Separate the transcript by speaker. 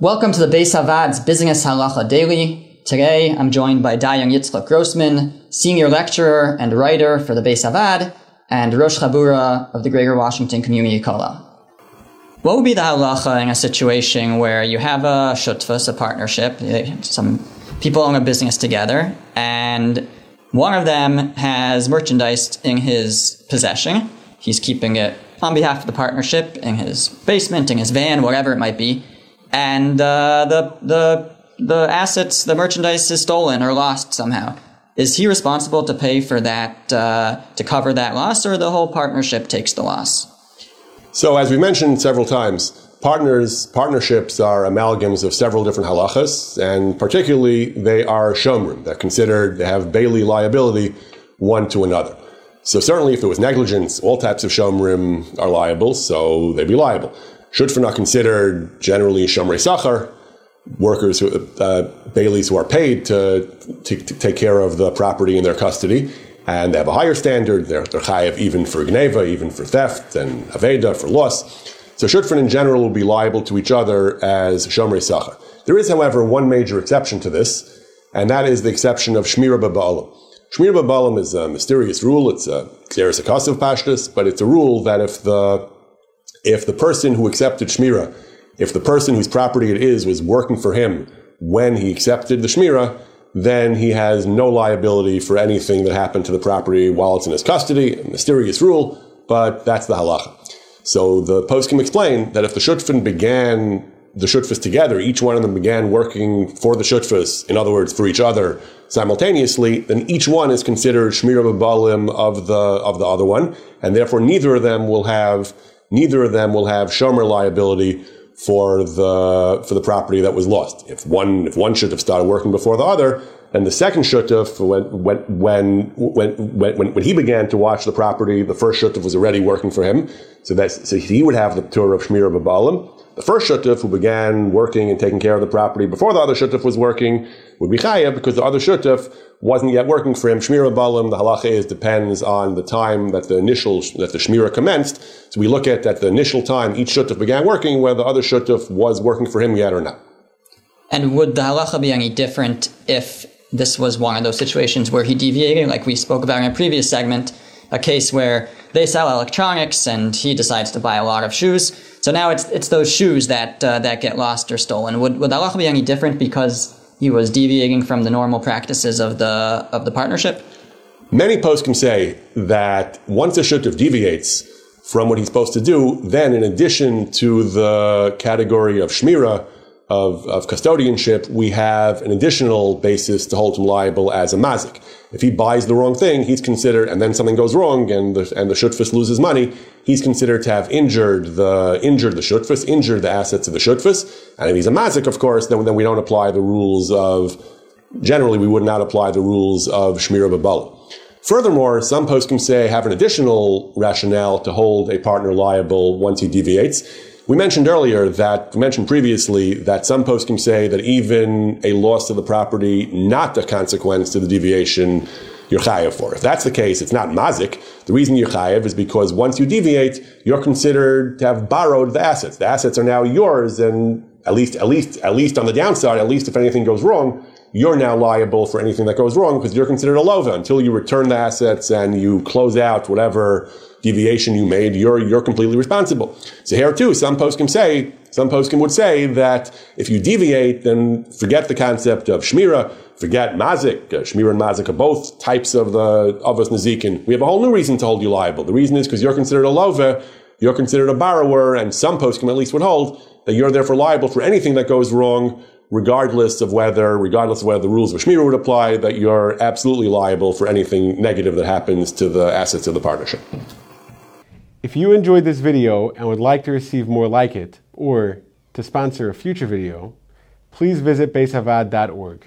Speaker 1: Welcome to the Beis Havad's Business Halacha Daily. Today, I'm joined by Dayan Yitzchak Grossman, Senior Lecturer and Writer for the Beis Havad, and Rosh Chabura of the Greater Washington Community Kollel. What would be the halacha in a situation where you have a shutfus, a partnership, eh, some people own a business together, and one of them has merchandise in his possession. He's keeping it on behalf of the partnership in his basement, in his van, whatever it might be, and uh, the the the assets, the merchandise is stolen or lost somehow. Is he responsible to pay for that uh, to cover that loss, or the whole partnership takes the loss?
Speaker 2: So, as we mentioned several times, partners partnerships are amalgams of several different halachas, and particularly they are shomrim. They're considered they have bailee liability one to another. So certainly, if there was negligence, all types of shomrim are liable, so they'd be liable. Shutfin not considered generally shomrei sachar, workers who uh, bailees who are paid to, to, to, take care of the property in their custody and they have a higher standard. They're, they're chayiv even for gneva, even for theft, and aveda for loss. So shutfin in general will be liable to each other as shomrei sachar. There is, however, one major exception to this, and that is the exception of shmira b'ba'alim. Shmira b'ba'alim is a mysterious rule. It's a gezeiras hakasuv pashtus, but it's a rule that if the if the person who accepted shmira, if the person whose property it is was working for him when he accepted the shmira, then he has no liability for anything that happened to the property while it's in his custody. A mysterious rule, but that's the halacha. So the poskim explain that if the shutfin began the shutfus together, each one of them began working for the shutfus, in other words, for each other simultaneously, then each one is considered shmira b'ba'alim of the of the other one, and therefore neither of them will have neither of them will have shomer liability for the for the property that was lost. If one if one should have started working before the other, then the second shutuf when when when when when, he began to watch the property, the first shutuf was already working for him. So that so he would have the tour of shmir of Abalim. The first shutuf who began working and taking care of the property before the other shutuf was working would be chayav because the other shutuf wasn't yet working for him. Shmira b'ba'alim, the halacha is depends on the time that the initial that the shmira commenced. So we look at at the initial time each shutuf began working, whether the other shutuf was working for him yet or not.
Speaker 1: And would the halacha be any different if this was one of those situations where he deviated, like we spoke about in a previous segment, a case where they sell electronics and he decides to buy a lot of shoes. So now it's it's those shoes that uh, that get lost or stolen. Would would halacha be any different because he was deviating from the normal practices of the of the partnership?
Speaker 2: Many poskim say that once a shutuf deviates from what he's supposed to do, then in addition to the category of shmira, of, of custodianship, we have an additional basis to hold him liable as a mazik. If he buys the wrong thing, he's considered, and then something goes wrong, and the and the shutfus loses money, he's considered to have injured the injured the shutfus, injured the assets of the shutfus. And if he's a mazik, of course, then, then we don't apply the rules of. Generally, we would not apply the rules of shmira b'ba'alim. Furthermore, some poskim say have an additional rationale to hold a partner liable once he deviates. We mentioned earlier that, we mentioned previously that some poskim say that even a loss of the property, not a consequence to the deviation, you're chayav for. If that's the case, it's not mazik. The reason you're chayav is because once you deviate, you're considered to have borrowed the assets. The assets are now yours, and at least, at least, at least on the downside, at least if anything goes wrong, you're now liable for anything that goes wrong because you're considered a lova until you return the assets and you close out whatever deviation you made, you're, you're completely responsible. So here too, some poskim say, some poskim would say that if you deviate, then forget the concept of shmira, forget mazik. Uh, shmira and mazik are both types of the avos nazikin. We have a whole new reason to hold you liable. The reason is because you're considered a lova, you're considered a borrower, and some poskim at least would hold that you're therefore liable for anything that goes wrong regardless of whether, regardless of whether the rules of Shmira would apply, that you're absolutely liable for anything negative that happens to the assets of the partnership.
Speaker 3: If you enjoyed this video and would like to receive more like it, or to sponsor a future video, please visit beishavad.org.